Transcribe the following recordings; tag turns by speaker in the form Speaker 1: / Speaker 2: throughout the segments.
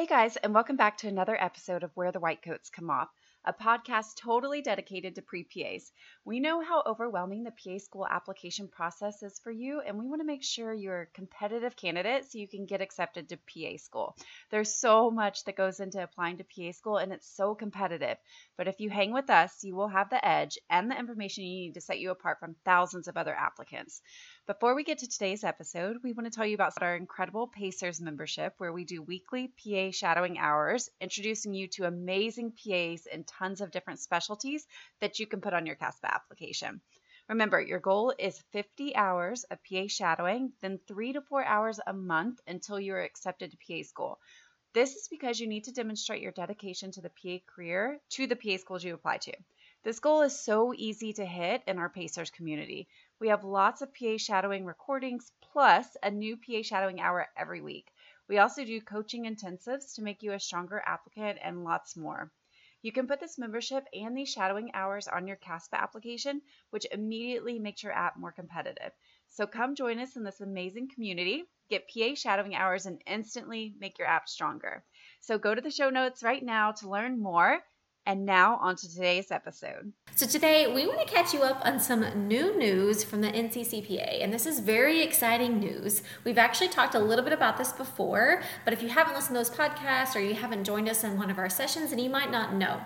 Speaker 1: Hey guys, and welcome back to another episode of Where the White Coats Come Off a podcast totally dedicated to pre PAs. We know how overwhelming the PA school application process is for you, and we want to make sure you're a competitive candidate so you can get accepted to PA school. There's so much that goes into applying to PA school, and it's so competitive. But if you hang with us, you will have the edge and the information you need to set you apart from thousands of other applicants. Before we get to today's episode, we want to tell you about our incredible Pacers membership, where we do weekly PA shadowing hours, introducing you to amazing PAs and tons of different specialties that you can put on your CASPA application. Remember, your goal is 50 hours of PA shadowing, then three to four hours a month until you are accepted to PA school. This is because you need to demonstrate your dedication to the PA career to the PA schools you apply to. This goal is so easy to hit in our Pacers community. We have lots of PA shadowing recordings plus a new PA shadowing hour every week. We also do coaching intensives to make you a stronger applicant and lots more. You can put this membership and these shadowing hours on your CASPA application, which immediately makes your app more competitive. So come join us in this amazing community, get PA shadowing hours, and instantly make your app stronger. So go to the show notes right now to learn more. And now on to today's episode.
Speaker 2: So today we want to catch you up on some new news from the NCCPA, and this is very exciting news. We've actually talked a little bit about this before, but if you haven't listened to those podcasts or you haven't joined us in one of our sessions, then you might not know.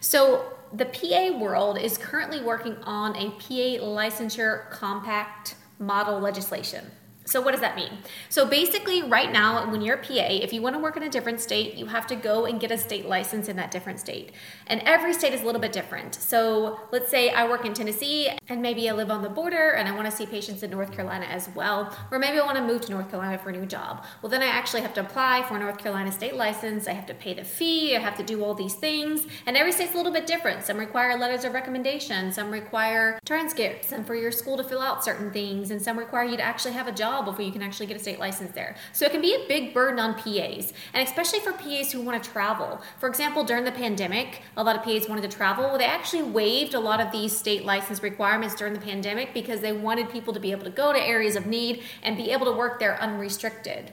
Speaker 2: So the PA world is currently working on a PA licensure compact model legislation. So, what does that mean? So, basically, right now, when you're a PA, if you want to work in a different state, you have to go and get a state license in that different state. And every state is a little bit different. So, let's say I work in Tennessee and maybe I live on the border and I want to see patients in North Carolina as well. Or maybe I want to move to North Carolina for a new job. Well, then I actually have to apply for a North Carolina state license. I have to pay the fee. I have to do all these things. And every state's a little bit different. Some require letters of recommendation, some require transcripts, and for your school to fill out certain things, and some require you to actually have a job before you can actually get a state license there. So it can be a big burden on PAs, and especially for PAs who want to travel. For example, during the pandemic, a lot of PAs wanted to travel. They actually waived a lot of these state license requirements during the pandemic because they wanted people to be able to go to areas of need and be able to work there unrestricted.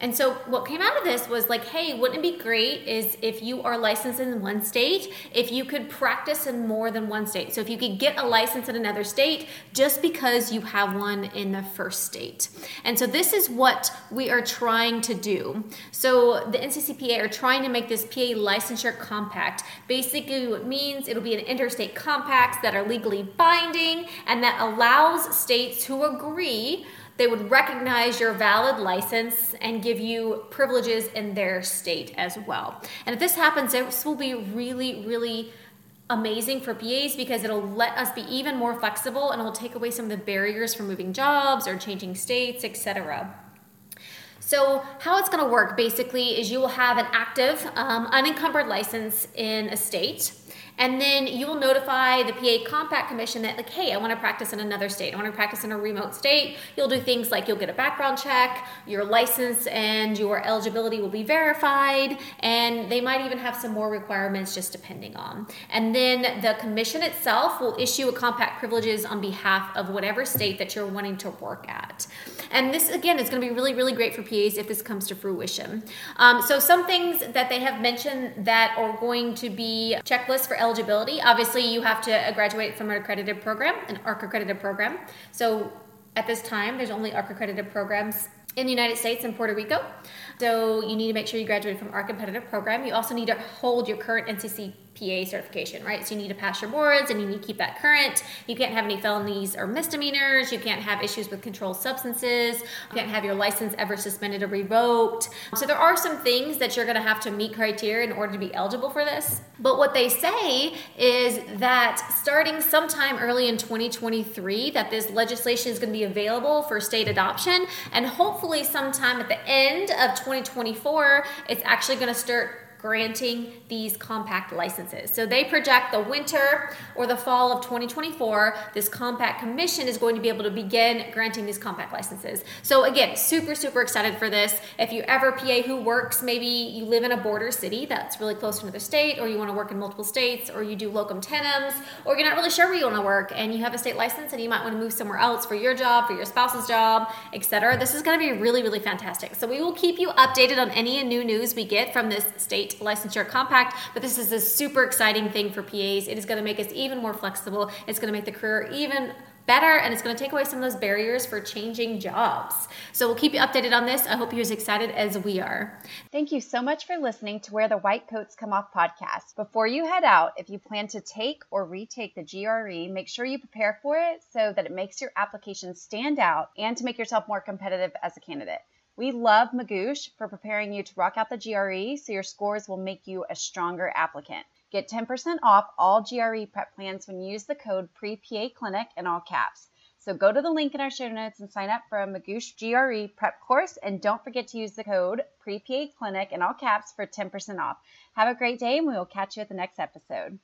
Speaker 2: And so what came out of this was like, hey, wouldn't it be great is if you are licensed in one state, if you could practice in more than one state. So if you could get a license in another state just because you have one in the first state. And so this is what we are trying to do. So the NCCPA are trying to make this PA licensure compact. Basically what it means it'll be an interstate compacts that are legally binding and that allows states who agree they would recognize your valid license and give you privileges in their state as well. And if this happens, this will be really, really amazing for PAs because it'll let us be even more flexible and it'll take away some of the barriers for moving jobs or changing states, etc. So, how it's going to work basically is you will have an active, um, unencumbered license in a state. And then you will notify the PA Compact Commission that, like, hey, I want to practice in another state. I want to practice in a remote state. You'll do things like you'll get a background check, your license and your eligibility will be verified, and they might even have some more requirements just depending on. And then the commission itself will issue a compact privileges on behalf of whatever state that you're wanting to work at. And this, again, is going to be really, really great for PAs if this comes to fruition. Um, so, some things that they have mentioned that are going to be checklists for eligibility. Obviously, you have to graduate from an accredited program, an ARC accredited program. So at this time, there's only ARC accredited programs in the United States and Puerto Rico. So you need to make sure you graduate from ARC competitive program. You also need to hold your current NCC PA certification, right? So you need to pass your boards and you need to keep that current. You can't have any felonies or misdemeanors. You can't have issues with controlled substances. You can't have your license ever suspended or revoked. So there are some things that you're going to have to meet criteria in order to be eligible for this. But what they say is that starting sometime early in 2023 that this legislation is going to be available for state adoption and hopefully sometime at the end of 2024 it's actually going to start granting these compact licenses. So they project the winter or the fall of 2024, this compact commission is going to be able to begin granting these compact licenses. So again, super, super excited for this. If you ever PA who works, maybe you live in a border city that's really close to another state, or you want to work in multiple states, or you do locum tenens, or you're not really sure where you want to work and you have a state license and you might want to move somewhere else for your job, for your spouse's job, etc. This is going to be really, really fantastic. So we will keep you updated on any new news we get from this state licensure compact, but this is a super exciting thing for PAs. It is going to make us even more flexible. It's going to make the career even better and it's going to take away some of those barriers for changing jobs. So we'll keep you updated on this. I hope you're as excited as we are.
Speaker 1: Thank you so much for listening to Where the White Coats Come Off podcast. Before you head out, if you plan to take or retake the GRE, make sure you prepare for it so that it makes your application stand out and to make yourself more competitive as a candidate. We love Magoosh for preparing you to rock out the GRE so your scores will make you a stronger applicant. Get 10% off all GRE prep plans when you use the code PREPA Clinic in all caps. So go to the link in our show notes and sign up for a Magoosh GRE prep course. And don't forget to use the code PREPA Clinic in all caps for 10% off. Have a great day, and we will catch you at the next episode.